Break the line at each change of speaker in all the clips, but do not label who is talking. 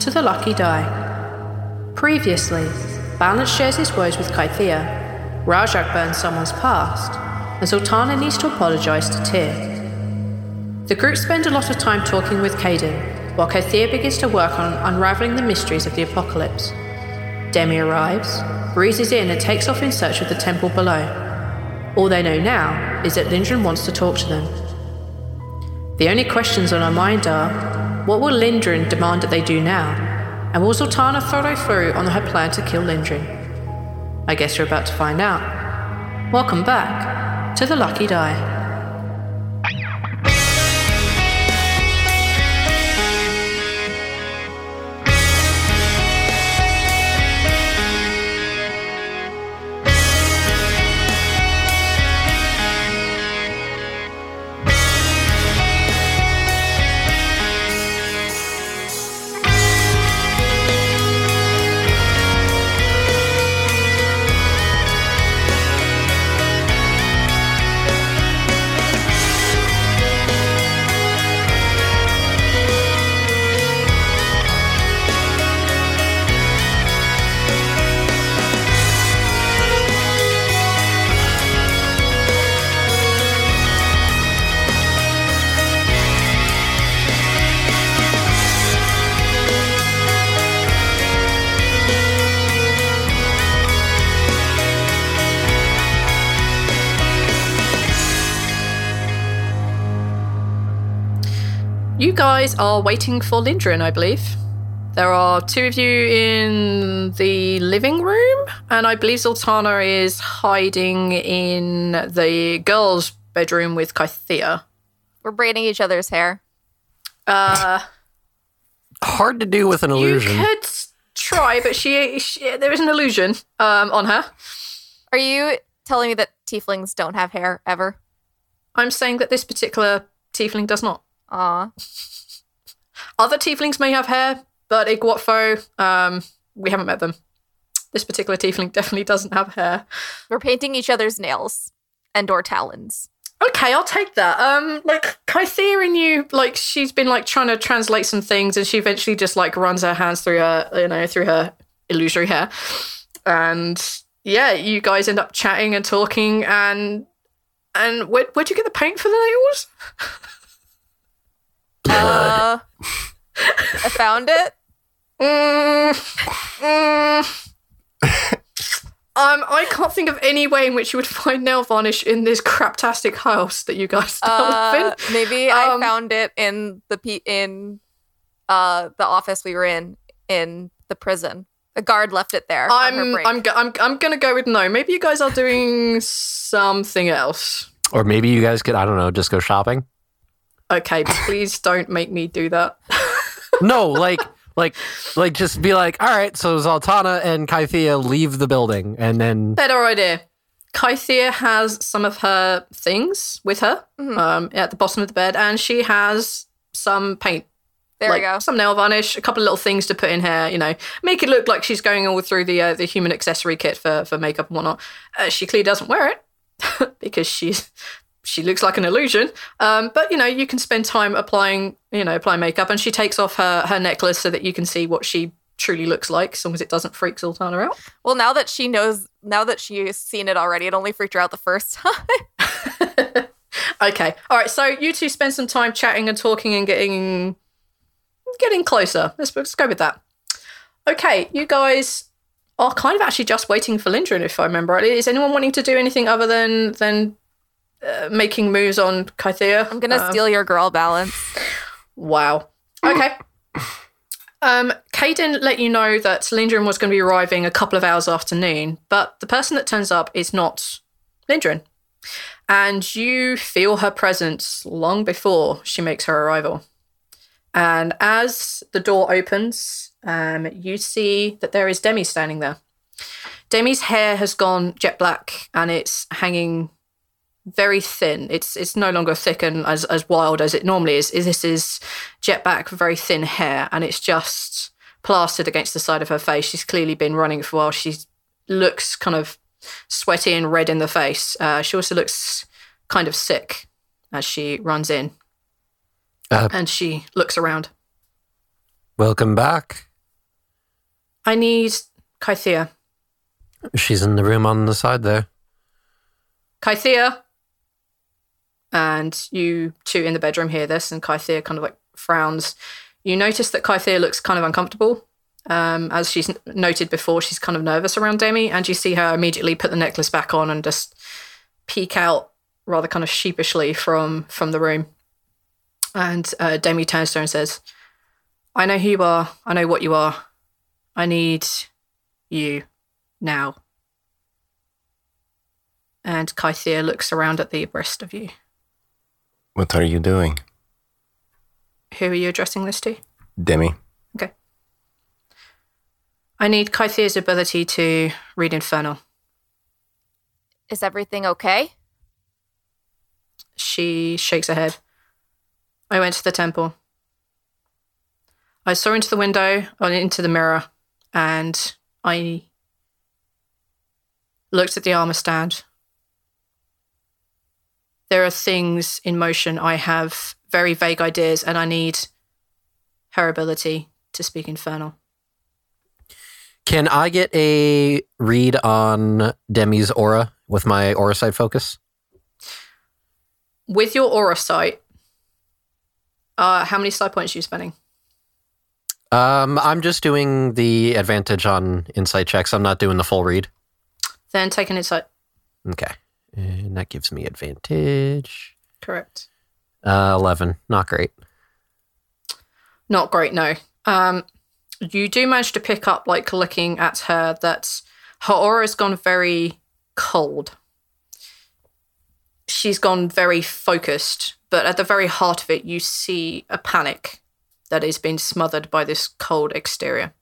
to the Lucky Die. Previously, Balance shares his woes with Kythea, Rajak burns someone's past, and Zaltanna needs to apologize to Tyr. The group spend a lot of time talking with Caden, while Kythea begins to work on unraveling the mysteries of the apocalypse. Demi arrives, breezes in, and takes off in search of the temple below. All they know now is that Lindrin wants to talk to them. The only questions on our mind are what will Lindrin demand that they do now? And will Zaltanna follow through on her plan to kill Lindrin? I guess you're about to find out. Welcome back to the Lucky Die. Are waiting for Lindrin, I believe. There are two of you in the living room, and I believe Zaltanna is hiding in the girls' bedroom with Kythea.
We're braiding each other's hair.
Uh,
Hard to do with an illusion.
you could try, but she, she there is an illusion um, on her.
Are you telling me that tieflings don't have hair ever?
I'm saying that this particular tiefling does not.
Aw.
Other tieflings may have hair, but Iguatfo, um, we haven't met them. This particular tiefling definitely doesn't have hair.
We're painting each other's nails and or talons.
Okay, I'll take that. Um, like Kythea and you, like she's been like trying to translate some things, and she eventually just like runs her hands through her, you know, through her illusory hair, and yeah, you guys end up chatting and talking, and and where where'd you get the paint for the nails?
Uh, I found it.
Mm, mm. um, I can't think of any way in which you would find nail varnish in this craptastic house that you guys
Uh,
live in.
maybe
Um,
I found it in the pe- in uh the office we were in in the prison. The guard left it there.
I'm. I'm go- I'm I'm gonna go with no. Maybe you guys are doing something else.
Or maybe you guys could, I don't know, just go shopping.
Okay, please don't make me do that.
No, like, like, like, just be like, all right, so Zaltanna and Kythea leave the building, and then
Better idea. Kythea has some of her things with her
Mhm.
um, at the bottom of the bed, and she has some paint.
there
like
we go.
Some nail varnish, a couple of little things to put in here, you know, make it look like she's going all through the uh, the human accessory kit for for makeup and whatnot. Uh, she clearly doesn't wear it because she's she looks like an illusion. Um, but you know, you can spend time applying, you know, applying makeup, and she takes off her her necklace so that you can see what she truly looks like, as long as it doesn't freak Zaltanna out.
Well, now that she knows, now that she's seen it already, it only freaked her out the first time.
okay, all right. So you two spend some time chatting and talking and getting getting closer. Let's, let's go with that. Okay, you guys are kind of actually just waiting for Lindrin, if I remember right. Is anyone wanting to do anything other than than uh, making moves on Kythea?
I'm gonna
Um,
steal your girl balance.
Wow. Okay. Um, Caden let you know that Lindrin was going to be arriving a couple of hours after noon, but the person that turns up is not Lindrin. And you feel her presence long before she makes her arrival. And as the door opens, um, you see that there is Demi standing there. Demi's hair has gone jet black and it's hanging very thin. It's it's no longer thick and as, as wild as it normally is. This is jet black, very thin hair, and it's just plastered against the side of her face. She's clearly been running for a while. She looks kind of sweaty and red in the face. Uh, she also looks kind of sick as she runs in.
Uh,
and she looks around.
Welcome back.
I need Kythea.
She's in the room on the side there.
Kythea. And you two in the bedroom hear this, and Kythea kind of like frowns. You notice that Kythea looks kind of uncomfortable. Um, as she's noted before, she's kind of nervous around Demi, and you see her immediately put the necklace back on and just peek out rather kind of sheepishly from from the room. And uh, Demi turns to her and says, "I know who you are. I know what you are. I need you now." And Kythea looks around at the rest of you.
What are you doing,
Who are you addressing this to?
Demi?
Okay. I need Kythea's ability to read Infernal.
Is everything okay?
She shakes her head. I went to the temple. I saw into the window, or into the mirror, and I looked at the armor stand. There are things in motion. I have very vague ideas, and I need her ability to speak Infernal.
Can I get a read on Demi's aura with my aura sight focus?
With your aura sight, uh, how many psi points are you spending?
Um, I'm just doing the advantage on insight checks. I'm not doing the full read.
Then take an insight.
Okay. And that gives me advantage.
Correct.
Uh, 11. Not great.
Not great, no. Um, you do manage to pick up, like looking at her, that her aura has gone very cold. She's gone very focused, but at the very heart of it, you see a panic that is being smothered by this cold exterior.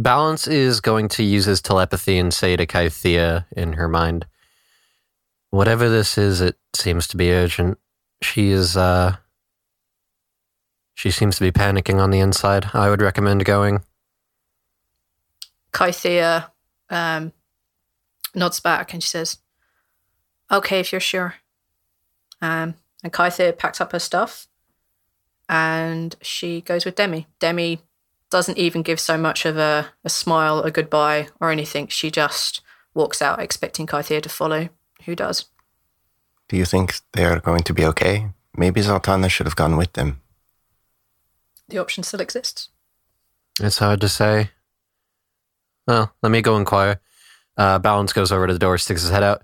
Balance is going to use his telepathy and say to Kythea in her mind, Whatever this is, it seems to be urgent. She is, uh, she seems to be panicking on the inside. I would recommend going.
Kythea um, nods back and she says, Okay, if you're sure. Um, and Kythea packs up her stuff and she goes with Demi. Demi doesn't even give so much of a, a smile, a goodbye, or anything. She just walks out expecting Kythea to follow. Who does?
Do you think they are going to be okay? Maybe Zaltanna should have gone with them.
The option still exists.
It's hard to say. Well, let me go inquire. Uh, Balance goes over to the door, sticks his head out.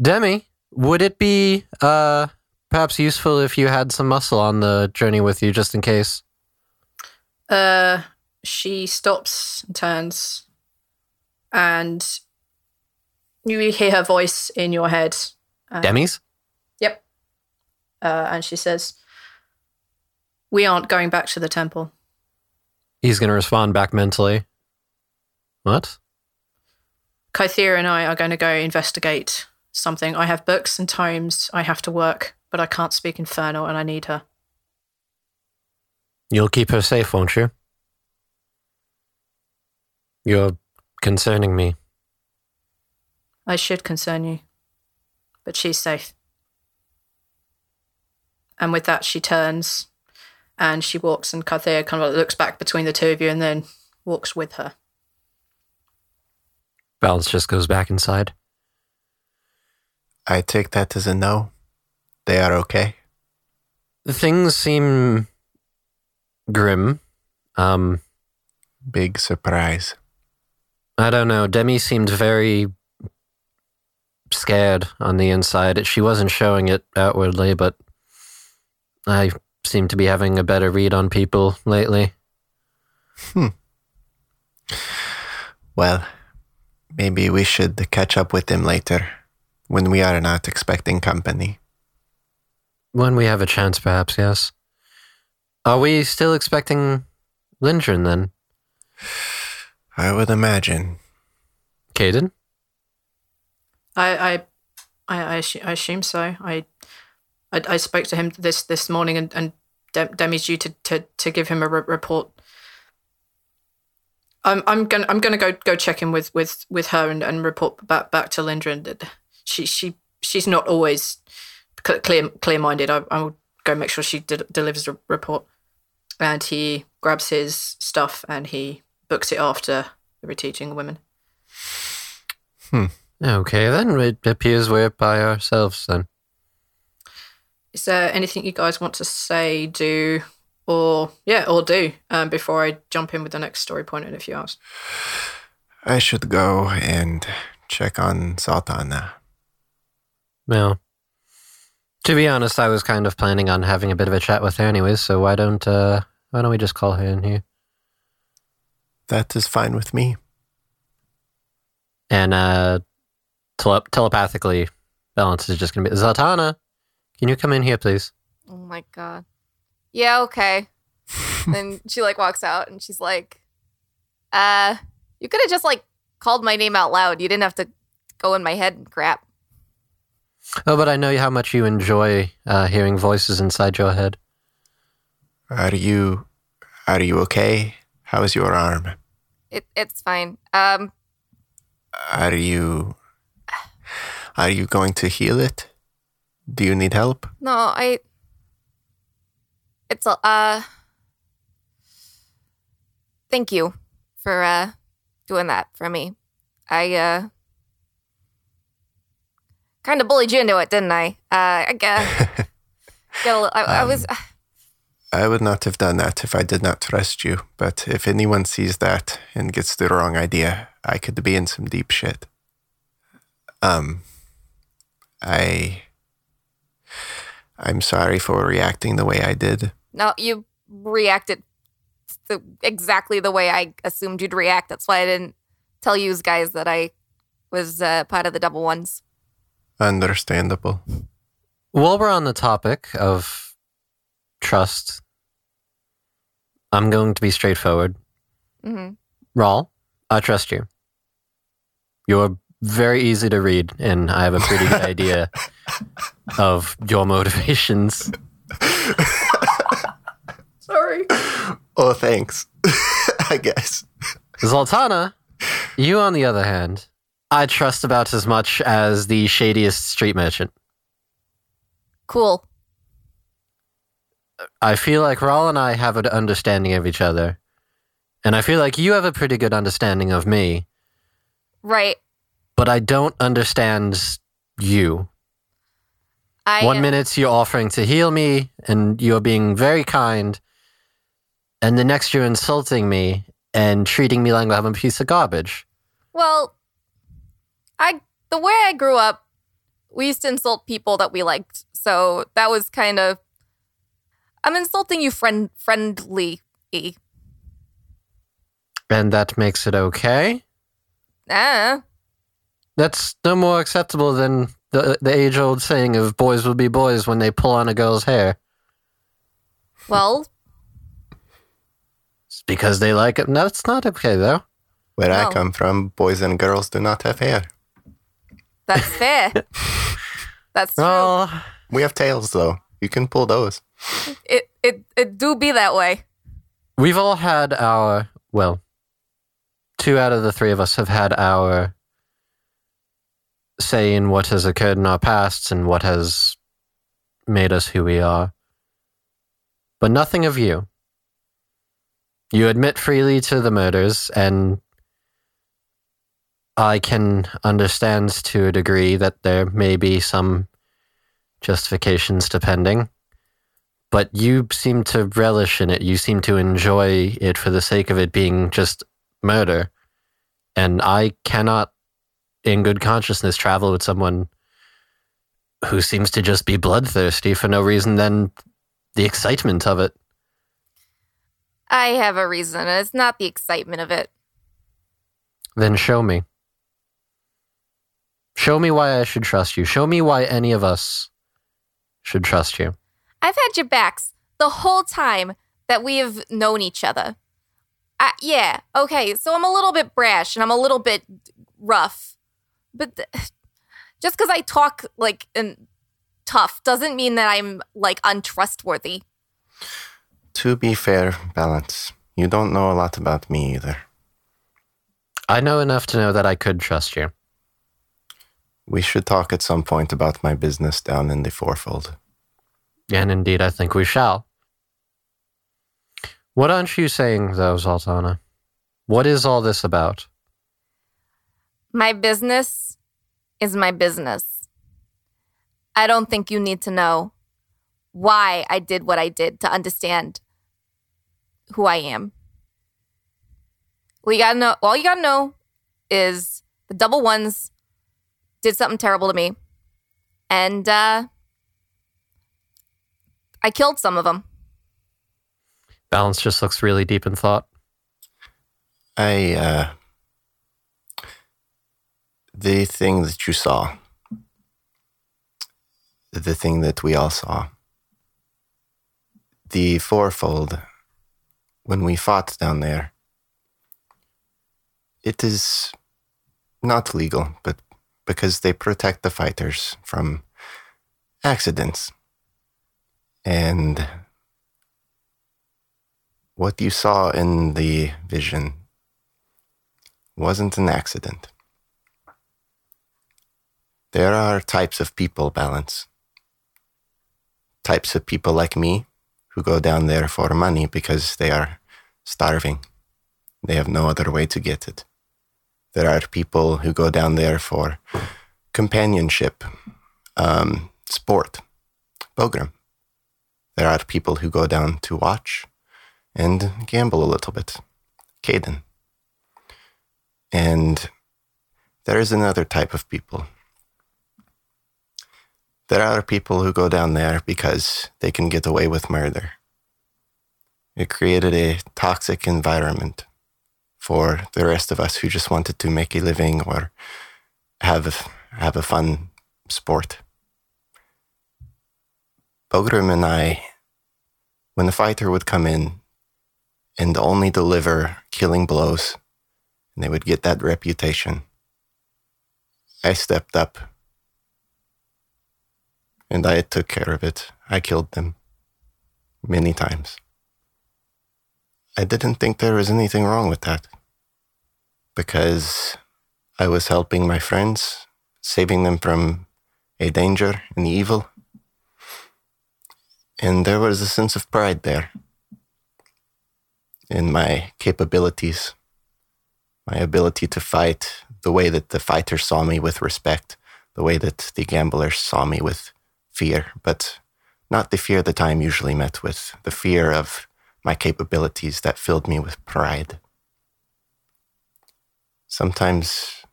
Demi, would it be uh, perhaps useful if you had some muscle on the journey with you, just in case?
Uh, she stops and turns, and you hear her voice in your head. Uh,
Demi's?
Yep. Uh, and she says, We aren't going back to the temple.
He's going to respond back mentally. What?
Kythea and I are going to go investigate something. I have books and tomes. I have to work, but I can't speak Infernal and I need her.
You'll keep her safe, won't you? You're concerning me.
I should concern you, but she's safe. And with that, she turns and she walks, and Kythea kind of looks back between the two of you and then walks with her.
Balance just goes back inside.
I take that as a no. They are okay.
The things seem grim. Um,
Big surprise.
I don't know. Demi seemed very scared on the inside. She wasn't showing it outwardly, but I seem to be having a better read on people lately. Hmm.
Well, maybe we should catch up with them later when we are not expecting company.
When we have a chance, perhaps, yes. Are we still expecting Lindrin then?
I would imagine.
Caden?
I I I, I, assu- I assume so. I, I I spoke to him this this morning, and and De- Demi's due to, to to give him a re- report. I'm I'm gonna I'm gonna go go check in with with with her and, and report back back to Lindrin. that She she she's not always clear clear minded. I I will go make sure she de- delivers a report. And he grabs his stuff and he books it after the reteaching women. Hmm.
Okay, then it appears we're by ourselves then.
Is there anything you guys want to say, do, or yeah, or do um, before I jump in with the next story point in a few hours?
I should go and check on Sultana.
Well, to be honest, I was kind of planning on having a bit of a chat with her anyways, so why don't uh why don't we just call her in here?
That is fine with me.
And uh tele- telepathically, Balance is just gonna be Zaltanna, can you come in here please?
Oh my god. Yeah, okay. and she like walks out and she's like, uh, you could have just like called my name out loud. You didn't have to go in my head and crap.
Oh, but I know how much you enjoy uh, hearing voices inside your head.
Are you are you okay? How's your arm?
It it's fine. Um,
Are you are you going to heal it? Do you need help?
no, I it's a uh thank you for uh doing that for me. I uh kind of bullied you into it, didn't I? Uh I guess get a I, I was
I would not have done that if I did not trust you, but if anyone sees that and gets the wrong idea, I could be in some deep shit. Um I I'm sorry for reacting the way I did.
No, you reacted the, exactly the way I assumed you'd react. That's why I didn't tell you guys that I was uh, part of the double ones.
Understandable.
While we're on the topic of trust, I'm going to be straightforward.
hmm
Rhal, I trust you. You're very easy to read, and I have a pretty good idea of your motivations.
Sorry.
Oh, thanks. I guess.
Zaltanna, you, on the other hand, I trust about as much as the shadiest street merchant.
Cool.
I feel like Rhal and I have an understanding of each other. And I feel like you have a pretty good understanding of me,
Right.
but I don't understand you.
I
One minute you're offering to heal me and you're being very kind, and the next you're insulting me and treating me like I'm a piece of garbage.
Well, I the way I grew up, we used to insult people that we liked. So that was kind of I'm insulting you friend friendly.
And that makes it okay.
Ah,
That's no more acceptable than the, the age old saying of boys will be boys when they pull on a girl's hair.
well,
It's because they like it. No, it's not okay, though.
Where
No.
I come from, boys and girls do not have hair.
That's fair. that's true.
Well,
We have tails, though. You can pull those.
it it it do be that way.
we've all had our, well, two out of the three of us have had our say in what has occurred in our pasts and what has made us who we are. But nothing of you. You admit freely to the murders, and I can understand to a degree that there may be some justifications depending. But you seem to relish in it. You seem to enjoy it for the sake of it being just murder. And I cannot, in good consciousness, travel with someone who seems to just be bloodthirsty for no reason than the excitement of it.
I have a reason. and It's not the excitement of it.
Then show me. Show me why I should trust you. Show me why any of us should trust you.
I've had your backs the whole time. that we have known each other. I, yeah, okay, so I'm a little bit brash and I'm a little bit rough, but th- just because I talk like and tough doesn't mean that I'm like untrustworthy.
To be fair, Balance, you don't know a lot about me either.
I know enough to know that I could trust you.
We should talk at some point about my business down in the fourfold.
And indeed, I think we shall. What aren't you saying, though, Zaltanna? What is all this about?
My business is my business. I don't think you need to know why I did what I did to understand who I am. All you gotta know, all you gotta know is the double ones did something terrible to me. And uh I killed some of them.
Balance just looks really deep in thought.
I, uh, the thing that you saw, the thing that we all saw, the fourfold, when we fought down there, it is not legal, but because they protect the fighters from accidents. And what you saw in the vision wasn't an accident. There are types of people, Balance. Types of people like me who go down there for money because they are starving. They have no other way to get it. There are people who go down there for companionship, um, sport, Bogram. There are people who go down to watch and gamble a little bit, Caden. And there is another type of people. There are people who go down there because they can get away with murder. It created a toxic environment for the rest of us who just wanted to make a living or have a, have a fun sport. Bogrim and I, when the fighter would come in and only deliver killing blows, and they would get that reputation, I stepped up and I took care of it. I killed them many times. I didn't think there was anything wrong with that because I was helping my friends, saving them from a danger and evil. And there was a sense of pride there in my capabilities, my ability to fight the way that the fighters saw me with respect, the way that the gamblers saw me with fear, but not the fear that I'm usually met with, the fear of my capabilities that filled me with pride. Sometimes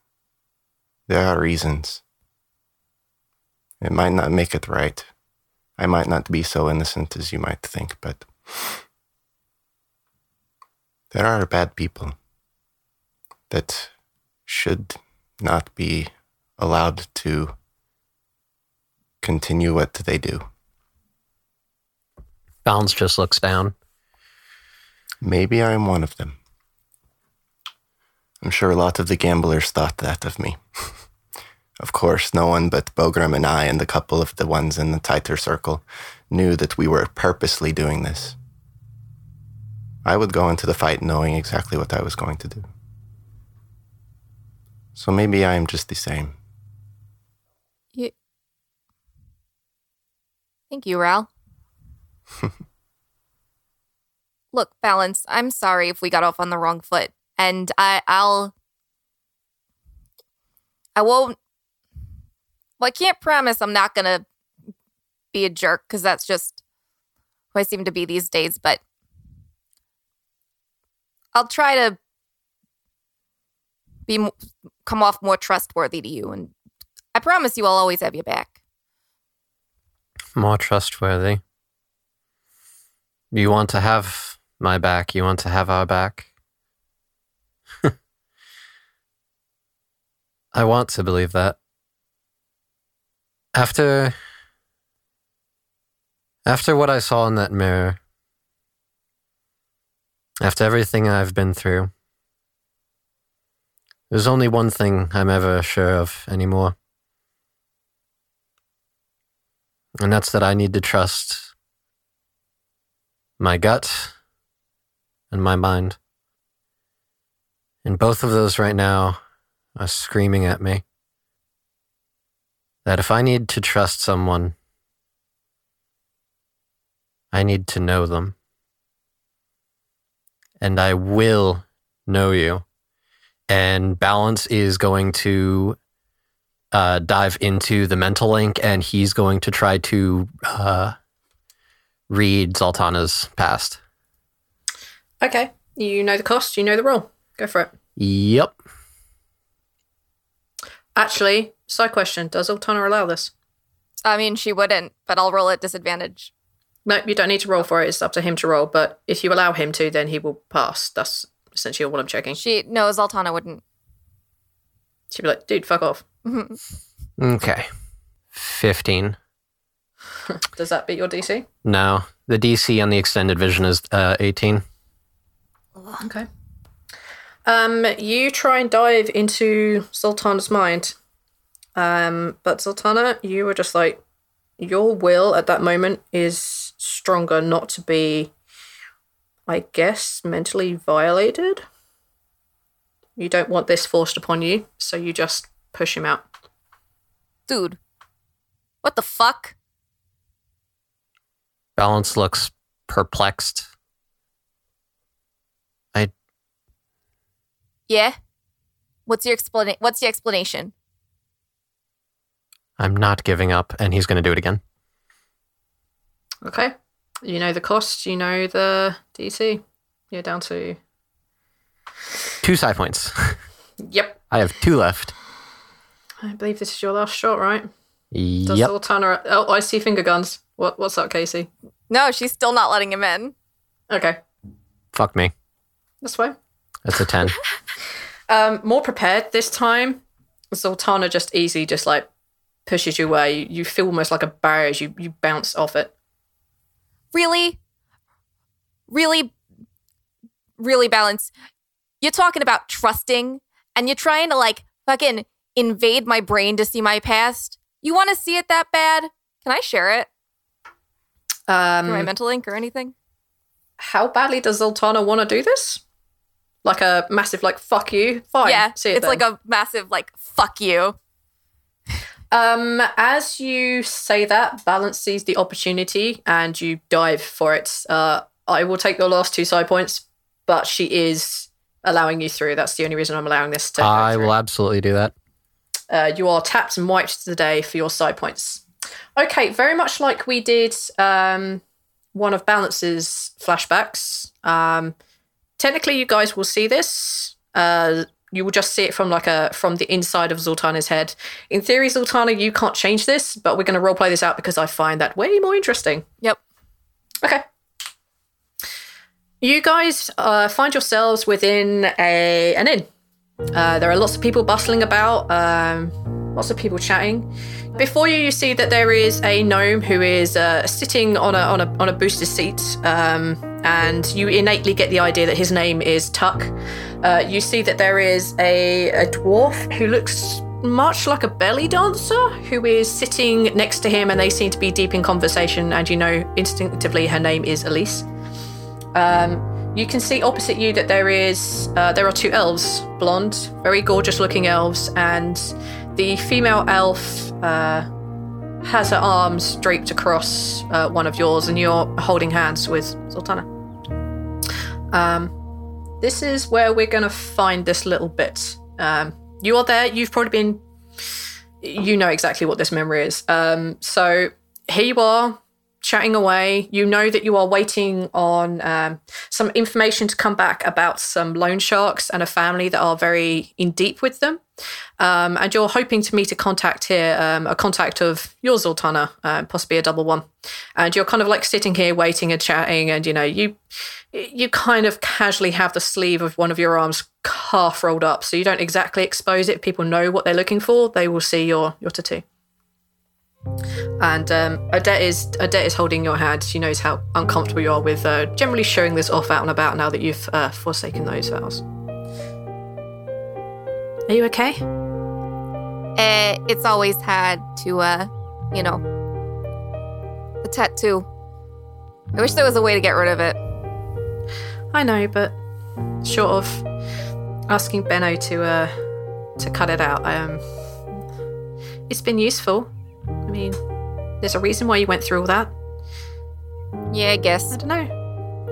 there are reasons. It might not make it right. I might not be so innocent as you might think, but there are bad people that should not be allowed to continue what they do.
Balance just looks down.
Maybe I'm one of them. I'm sure a lot of the gamblers thought that of me. of course, no one but Bogram and I and a couple of the ones in the tighter circle knew that we were purposely doing this. I would go into the fight knowing exactly what I was going to do. So maybe I am just the same.
You... Thank you, Rhal. Look, Balance, I'm sorry if we got off on the wrong foot. And I, I'll. I won't. Well, I can't promise I'm not going to be a jerk because that's just who I seem to be these days, but I'll try to be come off more trustworthy to you and I promise you I'll always have your back.
More trustworthy. You want to have my back. You want to have our back. I want to believe that. After. After what I saw in that mirror, After everything I've been through, there's only one thing I'm ever sure of anymore. And that's that I need to trust my gut and my mind. And both of those right now are screaming at me that if I need to trust someone, I need to know them. And I will know you. And Balance is going to uh, dive into the mental link and he's going to try to uh, read Zaltanna's past.
Okay. You know the cost, you know the roll. Go for it.
Yep.
Actually, side question Does Altana allow this?
I mean, she wouldn't, but I'll roll at disadvantage.
No, you don't need to roll for it. It's up to him to roll. But if you allow him to, then he will pass. That's essentially all I'm checking.
She no, Zaltanna wouldn't.
She'd be like, dude, fuck off.
Okay. 15.
Does that beat your DC?
No, the DC on the extended vision is uh, 18.
Okay. Um, you try and dive into Zaltanna's mind. Um, but Zaltanna, you were just like, your will at that moment is stronger not to be, I guess, mentally violated. You don't want this forced upon you, so you just push him out.
Dude. What the fuck?
Balance looks perplexed.
Yeah? What's your explana- what's the explanation?
I'm not giving up, and he's going to do it again.
Okay. You know the cost, you know the DC. You're down to.
Two psi points.
Yep.
I have two left.
I believe this is your last shot, right? Yeah does
Yep.
Zaltanna. Oh, I see finger guns. What, what's up, Casey?
No, she's still not letting him in.
Okay.
Fuck me.
That's fine.
That's a 10.
Um, more prepared this time. Zaltanna just easy, just like pushes you away. You, you feel almost like a barrier as you, you bounce off it.
Really? Really? Really balance. You're talking about trusting and you're trying to like fucking invade my brain to see my past. You want to see it that bad? Can I share it?
Um,
Through my mental link or anything?
how badly does Zaltanna want to do this? Like a massive, like, fuck you? Fine.
yeah,
see it
it's like a massive like fuck you.
Um, as you say that, Balance sees the opportunity and you dive for it. Uh, I will take your last two psi points, but she is allowing you through. That's the only reason I'm allowing this to.
I will absolutely do that.
Uh, you are tapped and wiped today for your psi points. Okay, very much like we did um, one of Balance's flashbacks. Um, technically, you guys will see this. Uh, you will just see it from like a from the inside of Zaltanna's head. In theory, Zaltanna, you can't change this, but we're going to roleplay this out because I find that way more interesting.
Yep.
Okay. You guys uh, find yourselves within a an inn. Uh, there are lots of people bustling about, um, lots of people chatting. Before you, you see that there is a gnome who is uh, sitting on a on a on a booster seat, um, and you innately get the idea that his name is Tuck. Uh, you see that there is a, a dwarf who looks much like a belly dancer who is sitting next to him, and they seem to be deep in conversation. And you know instinctively her name is Elise. Um, you can see opposite you that there is uh, there are two elves, blonde, very gorgeous looking elves, and the female elf uh, has her arms draped across uh, one of yours, and you're holding hands with Zaltanna. Um, this is where we're going to find this little bit. Um, you are there. You've probably been. You know exactly what this memory is. Um, so here you are, chatting away. You know that you are waiting on um, some information to come back about some loan sharks and a family that are very in deep with them. Um, and you're hoping to meet a contact here, um, a contact of yours, Zaltanna, uh, possibly a double one. And you're kind of like sitting here waiting and chatting, and you know you you kind of casually have the sleeve of one of your arms half rolled up, so you don't exactly expose it. If people know what they're looking for, they will see your your tattoo. And um, Odette is Odette is holding your hand. She knows how uncomfortable you are with uh, generally showing this off out and about now that you've uh, forsaken those vows. Are you okay?
Eh, it's always had to, uh, you know, the tattoo. I wish there was a way to get rid of it.
I know, but short of asking Benno to uh to cut it out, um, it's been useful. I mean, there's a reason why you went through all that.
Yeah, I guess.
I don't know.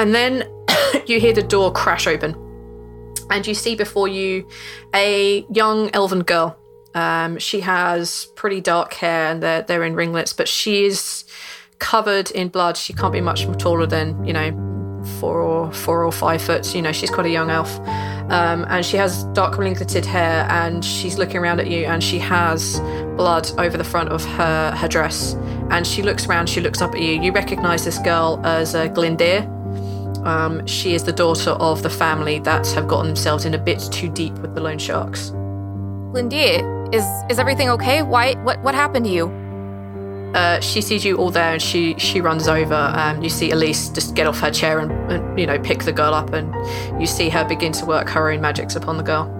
And then you hear the door crash open, and you see before you a young elven girl. Um, she has pretty dark hair, and they're they're in ringlets, but she is covered in blood. She can't be much taller than you know four or four or five foot. You know, she's quite a young elf, um, and she has dark ringleted hair, and she's looking around at you, and she has blood over the front of her her dress, and she looks around. She looks up at you. You recognise this girl as uh, Glindir. Um, she is the daughter of the family that have gotten themselves in a bit too deep with the loan sharks.
Lindy, is is everything okay? Why? What what happened to you?
Uh, she sees you all there and she she runs over. Um, you see Elise just get off her chair and, and you know pick the girl up, and you see her begin to work her own magics upon the girl.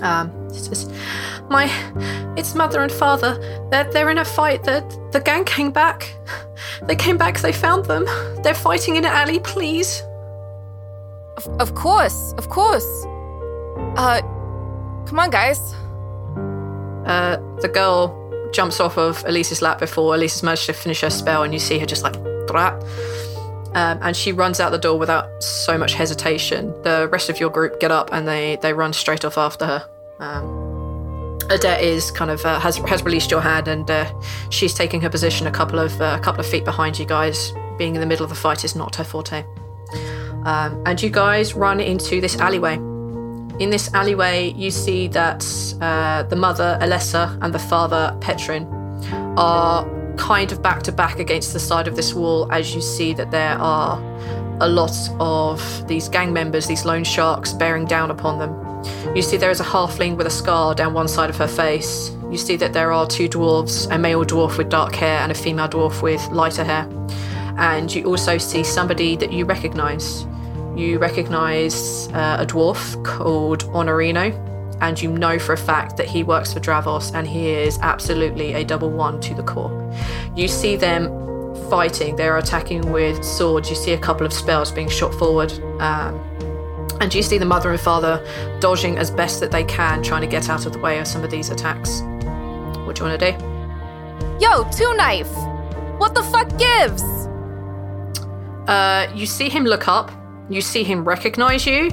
Um, she says, "My, it's mother and father. They're they're in a fight. The the gang came back. They came back. They found them. They're fighting in an alley. Please."
Of, of course, of course. Uh, come on, guys.
Uh, the girl jumps off of Elise's lap before Elise has managed to finish her spell, and you see her just like. Um, and she runs out the door without so much hesitation. The rest of your group get up and they they run straight off after her. Um, is kind of uh, has has released your hand and uh, she's taking her position a couple of uh, a couple of feet behind you guys. Being in the middle of the fight is not her forte. Um, and you guys run into this alleyway. In this alleyway, you see that uh, the mother, Alessa, and the father, Petrin, are kind of back to back against the side of this wall as you see that there are a lot of these gang members, these loan sharks, bearing down upon them. You see there is a halfling with a scar down one side of her face. You see that there are two dwarves, a male dwarf with dark hair and a female dwarf with lighter hair. And you also see somebody that you recognize. You recognize uh, a dwarf called Honorino, and you know for a fact that he works for Dravos and he is absolutely a double one to the core. You see them fighting, they're attacking with swords. You see a couple of spells being shot forward. Um, and you see the mother and father dodging as best that they can, trying to get out of the way of some of these attacks. What do you want to do?
Yo, two knife. What the fuck gives?
Uh, you see him look up, you see him recognize you,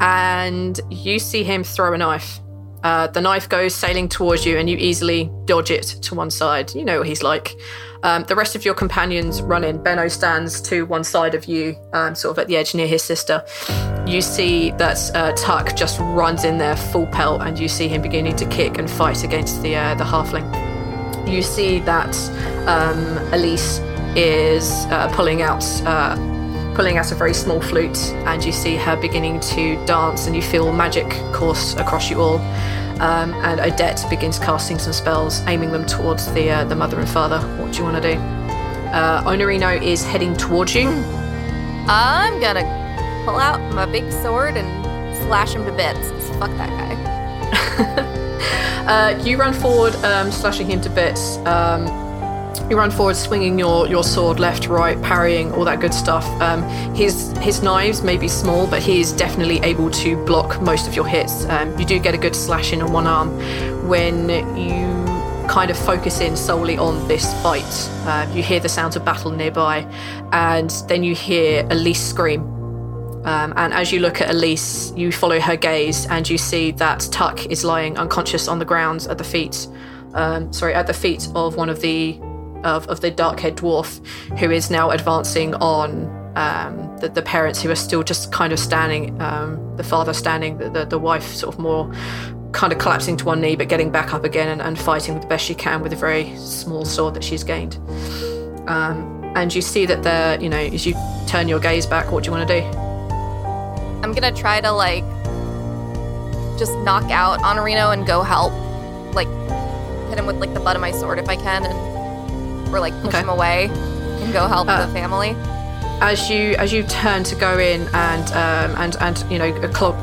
and you see him throw a knife. Uh, the knife goes sailing towards you, and you easily dodge it to one side. You know what he's like. Um, the rest of your companions run in. Benno stands to one side of you, um, sort of at the edge near his sister. You see that uh, Tuck just runs in there full pelt, and you see him beginning to kick and fight against the uh, the halfling. You see that um, Elise is uh, pulling out uh, pulling out a very small flute, and you see her beginning to dance, and you feel magic course across you all. Um, and Odette begins casting some spells, aiming them towards the uh, the mother and father. What do you want to do? Uh, is heading towards you.
I'm gonna pull out my big sword and slash him to bits. Fuck that guy.
Uh, you run forward, um, slashing him to bits. Um, you run forward, swinging your, your sword left, right, parrying, all that good stuff. Um, his his knives may be small, but he is definitely able to block most of your hits. Um, you do get a good slash in on one arm when you kind of focus in solely on this fight. Uh, you hear the sounds of battle nearby, and then you hear Elise scream. Um, and as you look at Elise, you follow her gaze and you see that Tuck is lying unconscious on the ground at the feet, um, sorry, at the feet of one of the of, of the dark-haired dwarf, who is now advancing on um, the, the parents who are still just kind of standing. Um, the father standing, the, the the wife sort of more kind of collapsing to one knee, but getting back up again and, and fighting the best she can with a very small sword that she's gained. Um, and you see that there, you know, as you turn your gaze back, what do you want to do?
I'm gonna try to like just knock out Honorino and go help like hit him with like the butt of my sword if I can, and or like push
Okay.
him away and go help
Uh,
the family.
as you as you turn to go in and um, and and you know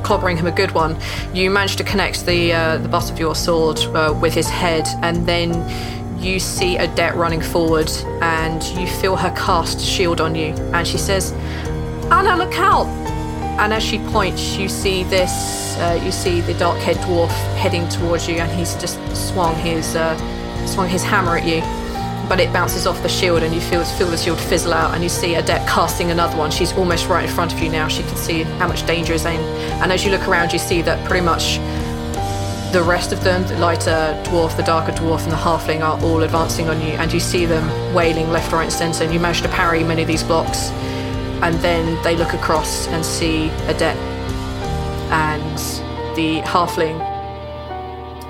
clobbering him a good one, you manage to connect the uh, the butt of your sword uh, with his head, and then you see Odette running forward, and you feel her cast shield on you, and she says, "Anna, look out!" And as she points, you see this. Uh, you see the dark-haired dwarf heading towards you, and he's just swung his uh, swung his hammer at you but it bounces off the shield and you feel, feel the shield fizzle out and you see Odette casting another one. She's almost right in front of you now. She can see how much danger is in. And as you look around, you see that pretty much the rest of them, the lighter dwarf, the darker dwarf, and the halfling are all advancing on you. And you see them wailing left, right, and centre. And you manage to parry many of these blocks. And then they look across and see Odette. And the halfling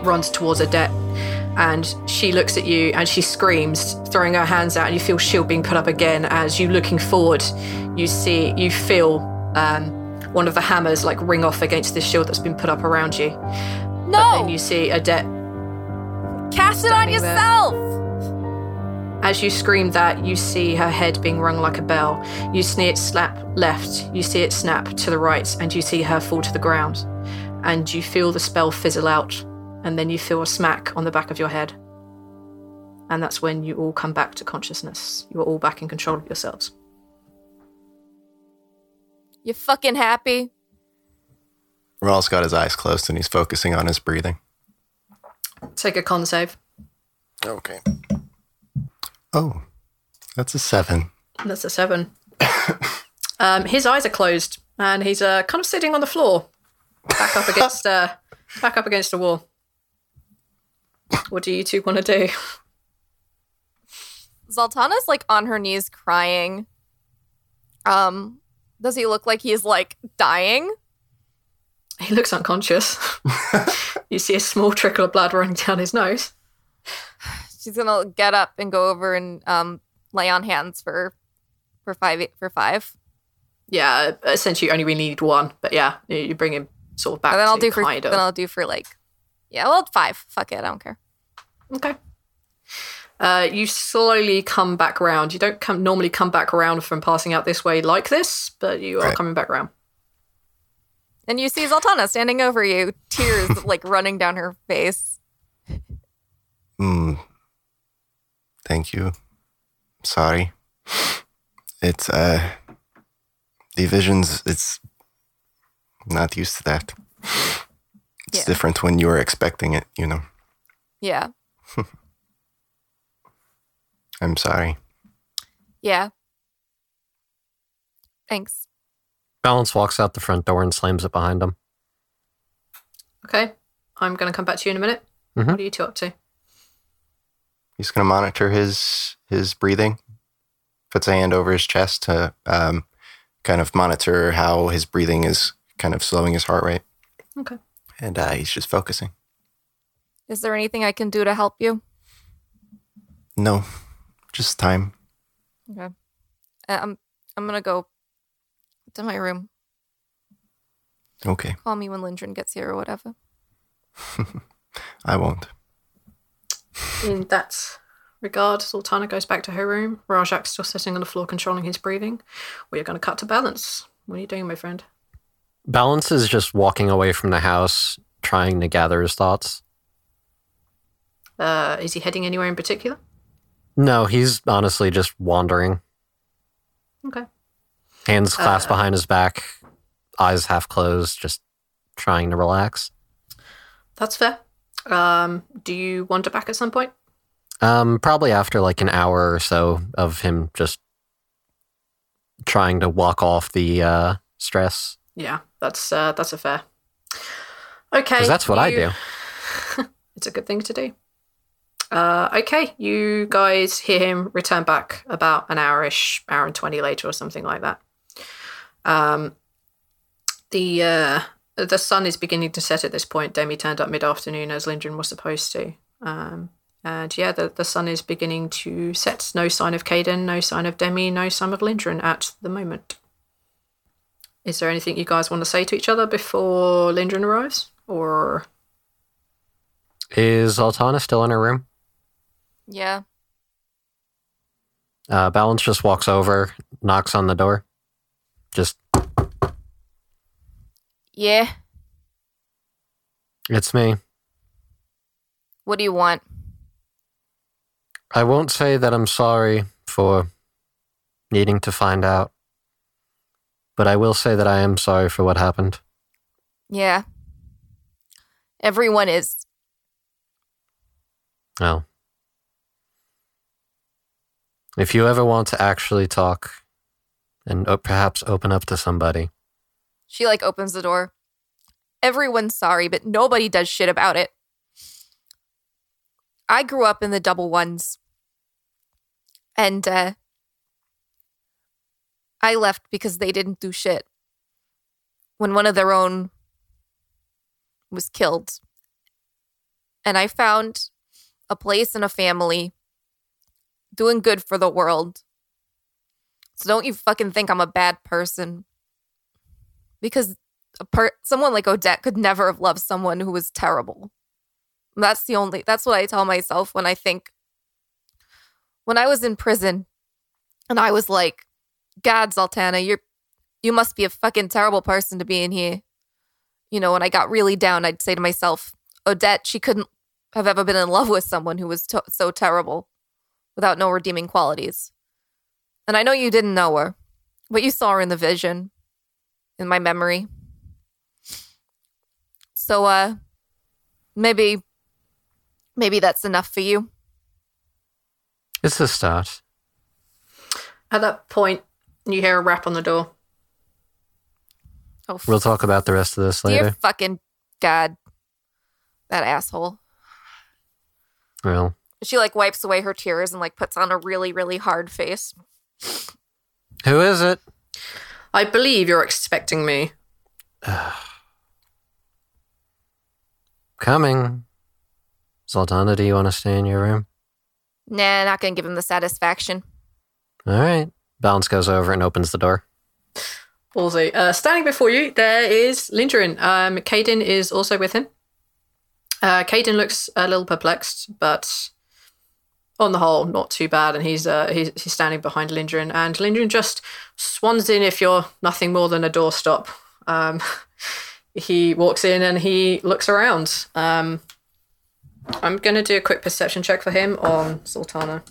runs towards Odette and she looks at you and she screams, throwing her hands out, and you feel shield being put up again. As you looking forward, you see, you feel um, one of the hammers like ring off against this shield that's been put up around you.
No,
Then you see Odette.
cast it on
standing there.
yourself.
As you scream that, you see her head being rung like a bell. You see it slap left, you see it snap to the right, and you see her fall to the ground. And you feel the spell fizzle out, and then you feel a smack on the back of your head. And that's when you all come back to consciousness. You are all back in control of yourselves.
You fucking happy?
Rhal's got his eyes closed and he's focusing on his breathing.
Take a con save.
Okay. Oh, that's a seven.
That's a seven. um, his eyes are closed, and he's uh, kind of sitting on the floor, back up against uh, back up against a wall. What do you two want to do?
Zaltanna's like on her knees crying. Um, does he look like he's like dying?
He looks unconscious. you see a small trickle of blood running down his nose.
She's gonna get up and go over and um lay on hands for for five for five.
Yeah, essentially, you only really need one, but yeah, you- you bring him sort of back.
and then I'll
to
do for
kind of.
then I'll do for like yeah, well five. Fuck it, I don't care.
Okay. Uh, you slowly come back around. You don't come normally come back around from passing out this way like this, but you are
Right.
coming back around.
And you see Zaltanna standing over you, tears like running down her face.
Hmm. Thank you. Sorry. It's uh the visions it's not used to that. It's
Yeah.
different when you are expecting it, you know.
Yeah.
I'm sorry.
Yeah. Thanks.
Balance walks out the front door and slams it behind him.
Okay. I'm going to come back to you in a minute.
Mhm.
What are you two up to?
He's gonna monitor his his breathing. Puts a hand over his chest to um kind of monitor how his breathing is kind of slowing his heart rate.
Okay.
And uh, he's just focusing.
Is there anything I can do to help you?
No. Just time.
Okay. Uh, I'm I'm gonna go to my room.
Okay.
Call me when Lindrin gets here or whatever.
I won't.
In that regard, Zaltanna goes back to her room. Rajak's still sitting on the floor controlling his breathing. We are going to cut to balance. What are you doing, my friend?
Balance is just walking away from the house, trying to gather his thoughts.
Uh, is he heading anywhere in particular?
No, he's honestly just wandering,
Okay.
hands clasped
Uh,
behind his back, eyes half closed, just trying to relax.
That's fair. Um, do you want wander back at some point?
Um, probably after like an hour or so of him just trying to walk off the uh, stress,
Yeah, that's uh, that's a fair. Okay.
because that's what I do.
It's a good thing to do. Uh, okay, you guys hear him return back about an hour-ish, hour and twenty later, or something like that. Um, the uh, the sun is beginning to set at this point. Demi turned up mid-afternoon as Lindrin was supposed to. Um, and yeah, the, the sun is beginning to set. No sign of Caden, no sign of Demi, no sign of Lindrin at the moment. Is there anything you guys want to say to each other before Lindrin arrives? Or
Is Altana still in her room?
Yeah.
Uh, Balance just walks over, knocks on the door. Just,
Yeah.
it's me.
What do you want?
I won't say that I'm sorry for needing to find out, but I will say that I am sorry for what happened.
Yeah. Everyone is.
Well, if you ever want to actually talk and perhaps open up to somebody,
She like opens the door. Everyone's sorry, but nobody does shit about it. I grew up in the double ones. And uh I left because they didn't do shit. When one of their own was killed. And I found a place and a family doing good for the world. So don't you fucking think I'm a bad person because a per- someone like Odette could never have loved someone who was terrible. That's the only that's what I tell myself when I think when I was in prison and I was like, God, Zaltanna, you're you must be a fucking terrible person to be in here. You know, when I got really down, I'd say to myself, Odette, she couldn't have ever been in love with someone who was to- so terrible without no redeeming qualities. And I know you didn't know her, but you saw her in the vision in my memory. So uh maybe maybe that's enough for you.
it's a start.
At that point, you hear a rap on the door.
Oh,
We'll talk about the rest of this
dear
later.
fucking god. That asshole.
Well,
She like wipes away her tears and like puts on a really really hard face.
who is it?
I believe you're expecting me.
Coming. Zaltanna, do you want to stay in your room?
Nah, not gonna give him the satisfaction.
All right. Balance goes over and opens the door.
Ballsy. Uh, standing before you, there is Lindrin. Um, Caden is also with him. Uh, Caden looks a little perplexed, but on the whole, not too bad. And he's uh, he's, he's standing behind Lindrin, and Lindrin just swans in if you're nothing more than a doorstop. Um, he walks in and he looks around. Um, I'm gonna do a quick perception check for him on Zaltanna,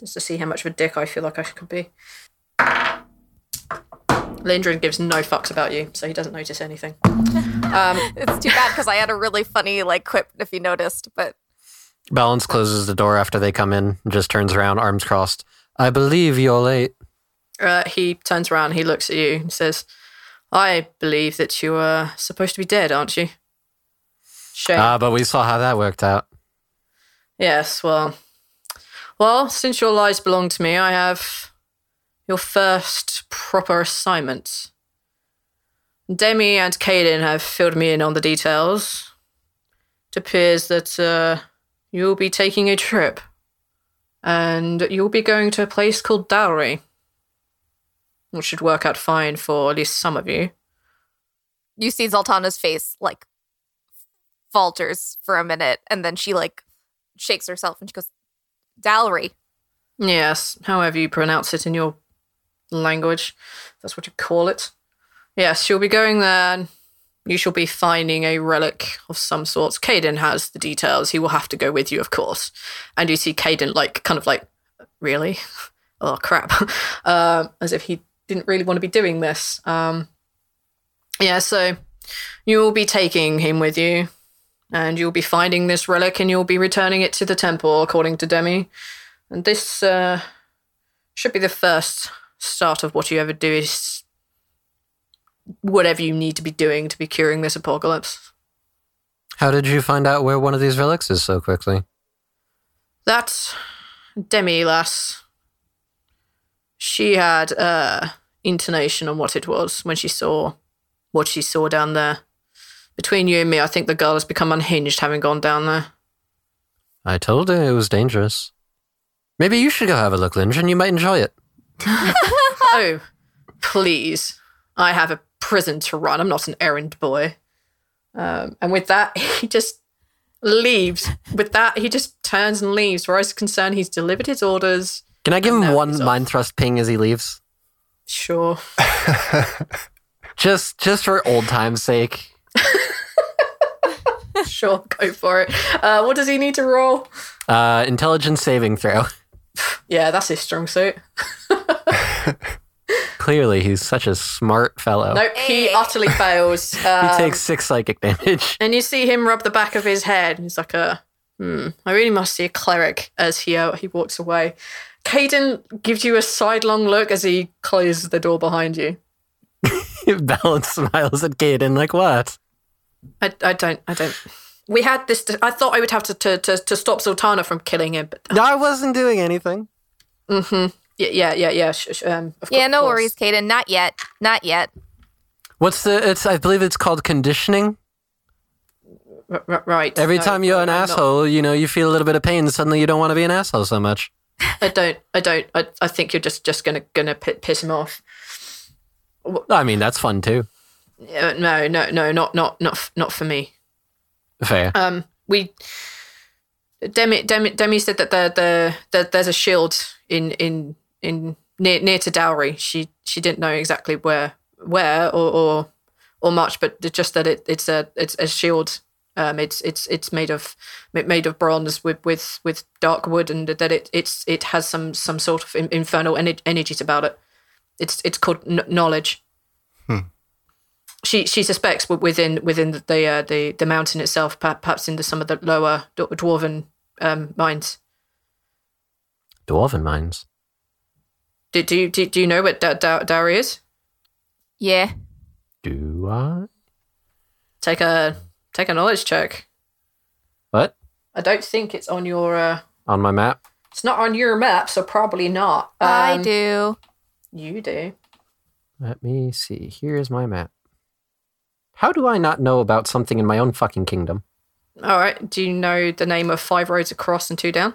just to see how much of a dick I feel like I could be. Lindrin gives no fucks about you, so he doesn't notice anything. Um,
It's too bad because I had a really funny like quip if you noticed, but
Balance closes the door after they come in and just turns around, arms crossed. I believe you're late.
uh, he turns around, he looks at you, and says, "I believe that you are supposed to be dead, aren't you?" Shame.
Ah, but we saw how that worked out.
yes. Well, well, since your lives belong to me, I have your first proper assignment. Demi and Caden have filled me in on the details. It appears that uh, you'll be taking a trip, and you'll be going to a place called Dowry, which should work out fine for at least some of you.
you see Zaltanna's face like falters for a minute and then she like shakes herself and she goes, Dowry.
Yes, however you pronounce it in your language, that's what you call it. Yes, you'll be going there. You shall be finding a relic of some sorts. Caden has the details. He will have to go with you, of course. And you see Caden, like, kind of like, really? Oh, crap. um, as if he didn't really want to be doing this. Um, yeah, so you'll be taking him with you. And you'll be finding this relic and you'll be returning it to the temple, according to Demi. And this uh, should be the first start of what you ever do is whatever you need to be doing to be curing this apocalypse.
How did you find out where one of these relics is so quickly?
That's Demi lass, she had uh, intonation on what it was when she saw what she saw down there. Between you and me, I think the girl has become unhinged having gone down there.
I told her it was dangerous. Maybe you should go have a look, Lindrin. You might enjoy it.
oh, please. I have a prison to run. I'm not an errand boy. Um, and with that, he just leaves. With that, he just turns and leaves. As far as concerned, he's delivered his orders.
Can I give him one mind thrust ping as he leaves?
Sure.
Just just for old time's sake.
Sure, go for it. Uh, what does he need to roll?
Uh, intelligence saving throw.
Yeah, that's his strong suit.
Clearly, he's such a smart fellow.
Nope, he utterly fails.
he
Um,
takes six psychic damage.
and you see him rub the back of his head. He's like a, hmm, I really must see a cleric as he uh, he walks away. Caden gives you a sidelong look as he closes the door behind you.
Balance smiles at Caden like, what?
I, I don't, I don't. We had this. I thought I would have to to, to, to stop Zaltanna from killing him, but
No, I wasn't doing anything.
Yeah, yeah, yeah, yeah. Sh- sh- um, of
Yeah,
cour-
no
course.
worries, Caden. Not yet. Not yet.
What's the? It's I believe it's called conditioning.
R- r- right.
Every
no,
time you're an
I'm not.
asshole, you know you feel a little bit of pain. Suddenly, you don't want to be an asshole so much.
I don't. I don't. I, I think you're just just gonna gonna pi- piss him off.
I mean, that's fun too.
Uh, no, no, no, not not not f- not for me.
Fair.
Um, we Demi Demi Demi said that the the, the there's a shield in in in near near to Dowry. She she didn't know exactly where where or or, or much, but just that it, it's a it's a shield. Um, it's it's it's made of made of bronze with with with dark wood, and that it it's it has some some sort of in- infernal ener- energies about it. It's it's called kn- knowledge. She she suspects within within the the uh, the, the mountain itself, perhaps in the, some of the lower d- dwarven um, mines.
Dwarven mines.
Do, do you do, do you know what da- da- Dowry is?
Yeah.
Do I?
Take a take a knowledge check.
What?
I don't think it's on your. Uh,
On my map?
it's not on your map, so probably not.
I
Um,
do.
You do.
Let me see. Here's my map. How do I not know about something in my own fucking kingdom?
All right. Do you know the name of five roads across and two down?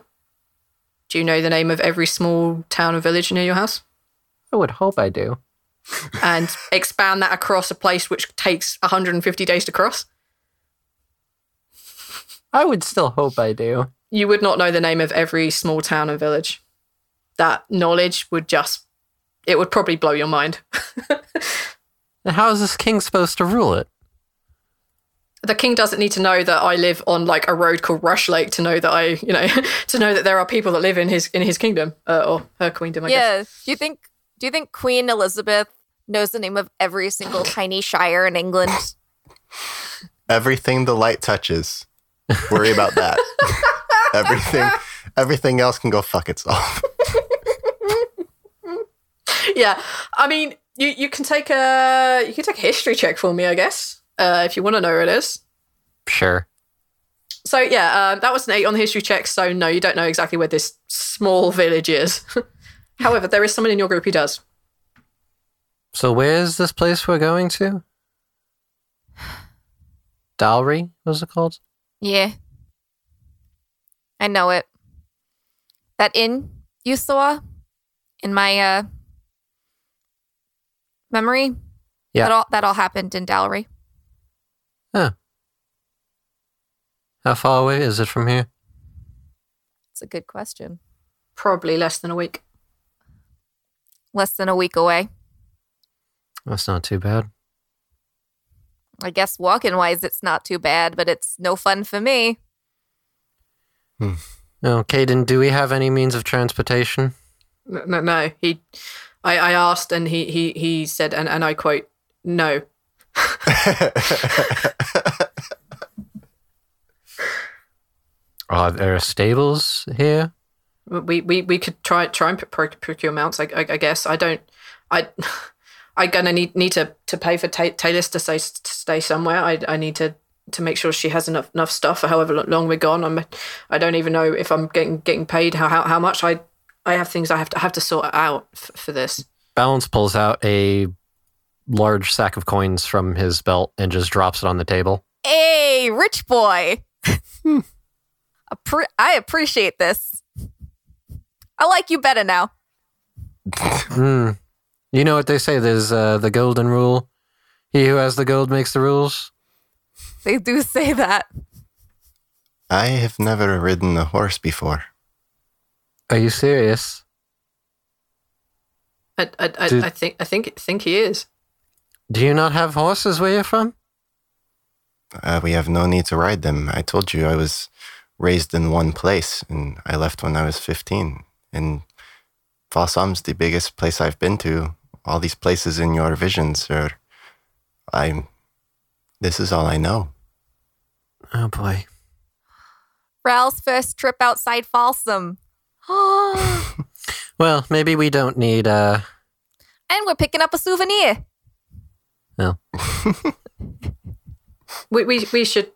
Do you know the name of every small town and village near your house?
I would hope I do.
And expand that across a place which takes 150 days to cross?
I would still hope I do.
You would not know the name of every small town and village. That knowledge would just, it would probably blow your mind.
And how is this king supposed to rule it?
The king doesn't need to know that I live on like a road called Rush Lake to know that I, you know, to know that there are people that live in his in his kingdom uh, or her queendom. I guess.
Yeah. Do you think do you think Queen Elizabeth knows the name of every single tiny shire in England?
Everything the light touches. Worry about that. everything everything else can go fuck itself.
Yeah, I mean, you you can take a you can take a history check for me, I guess, uh, if you want to know where it is.
Sure.
So yeah, uh, that was an eight on the history check. So no, you don't know exactly where this small village is. However, there is someone in your group who does.
So where's this place we're going to? Dowry, was it called?
Yeah. I know it. That inn you saw in my uh memory?
Yeah.
That all that all happened in Dowry.
How far away is it from here?
It's a good question.
Probably less than a week.
Less than a week away.
That's not too bad.
I guess walking wise it's not too bad, but it's no fun for me. Hmm.
No, Caden, do we have any means of transportation?
No, no, no. He, I, I asked, and he he he said, and, and I quote, no.
Are there stables here?
We we, we could try try and pro- procure mounts. I, I, I guess I don't. I I gonna need need to, to pay for ta- Taylor's to stay to stay somewhere. I, I need to, to make sure she has enough enough stuff for however long we're gone. I'm I don't even know if I'm getting getting paid how how, how much. I I have things I have to have to sort out f- for this.
Balance pulls out a large sack of coins from his belt and just drops it on the table.
Hey, rich boy. Appre- I appreciate this. I like you better now.
Hmm. You know what they say? There's uh, the golden rule. He who has the gold makes the rules.
They do say that.
I have never ridden a horse before.
Are you serious?
I, I, I,
Did-
I think I think think he is.
Do you not have horses where you're from?
Uh, we have no need to ride them. I told you I was raised in one place and I left when I was 15. And Fossom's the biggest place I've been to. All these places in your visions are. I'm. This is all I know.
Oh boy.
Rhal's first trip outside Folsom. and
Well, maybe we don't need uh And
we're picking up a souvenir.
We we, we should.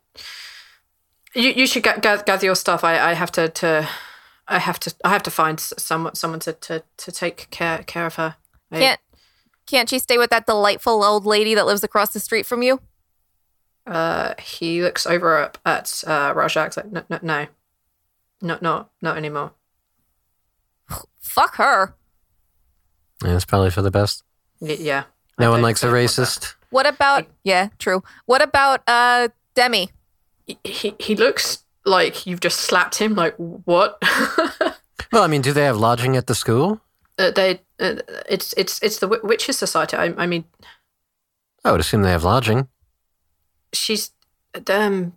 You you should ga- ga- gather your stuff. I, I have to, to I have to I have to find s- someone someone to, to, to take care care of her. I-
Can't can't she stay with that delightful old lady that lives across the street from you?
Uh, he looks over up at uh, Rajak. Like, no, no, no, not not not anymore.
Fuck her.
yeah, it's probably for the best.
Y- yeah.
No one likes a
don't want that.
Racist.
What about yeah, true. What about uh Demi?
He- He he looks like you've just slapped him. Like what?
Well, I mean, do they have lodging at the school?
uh, they uh, it's it's it's the Wi- Witches Society. I, I mean,
I would assume they have lodging.
she's um.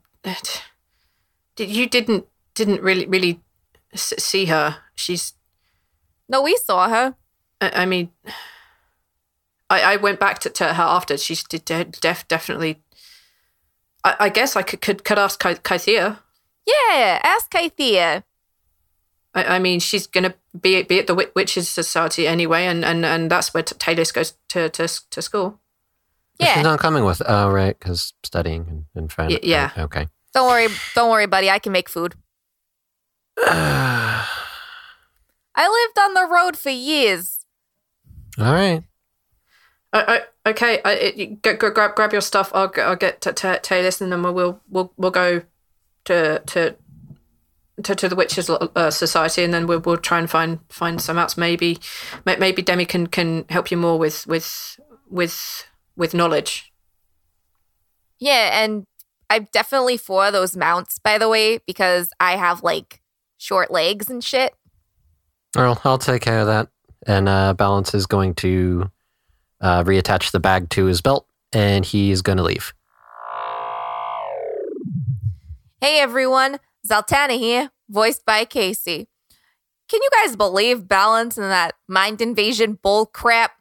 Did you didn't didn't really really s- see her? She's
No, we saw her.
I, I mean, I, I went back to, to her after. She's did de- def, definitely. I, I guess I could could, could ask Ky- Kythea.
Yeah, ask Kythea.
I, I mean, she's gonna be be at the Wi- Witches Society anyway, and, and, and that's where T- Taylor goes to, to to school.
Yeah, she's
not coming with. Uh, oh, right, because studying and, and trying.
Y- yeah.
Oh, okay.
Don't worry, don't worry, buddy. I can make food. I lived on the road for years.
right.
I, I, okay, I, it, go, go grab grab your stuff. I'll go, I'll get to, to Taylor, and then we'll we'll we'll go to to. To, to the Witches uh, Society, and then we'll, we'll try and find find some else. Maybe, maybe Demi can, can help you more with with with with knowledge.
Yeah, and I'm definitely for those mounts, by the way, because I have like short legs and shit.
Well, I'll take care of that. And uh, Balance is going to uh, reattach the bag to his belt, and he's going to leave.
Hey everyone, Zaltanna here, voiced by Casey. Can you guys believe Balance and that mind invasion bull crap?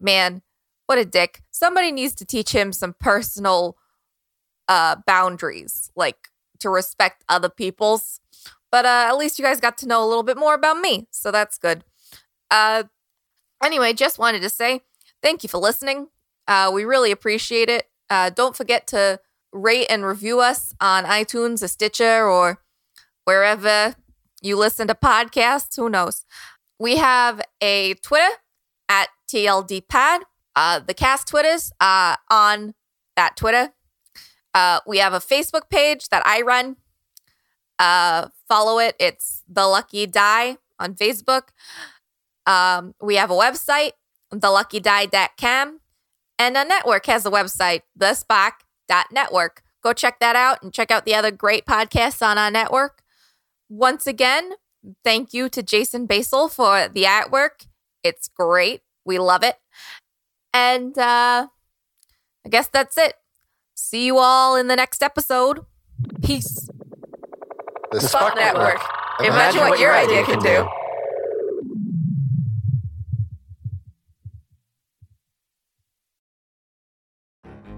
Man, what a dick. Somebody needs to teach him some personal uh boundaries, like to respect other people's. But uh at least you guys got to know a little bit more about me, so that's good. Uh anyway, just wanted to say thank you for listening. Uh we really appreciate it. Uh don't forget to rate and review us on iTunes or Stitcher or wherever you listen to podcasts. Who knows? We have a Twitter at TLDPod. Uh, the cast Twitters uh, on that Twitter. Uh, we have a Facebook page that I run. Uh, follow it. It's The Lucky Die on Facebook. Um, we have a website, theluckydie.com. And a network has a website, thespock.network. Go check that out and check out the other great podcasts on our network. Once again, thank you to Jason Basel for the artwork. It's great. We love it. And uh, I guess that's it. See you all in the next episode. Peace.
The
Spock Network. Imagine what your idea can do.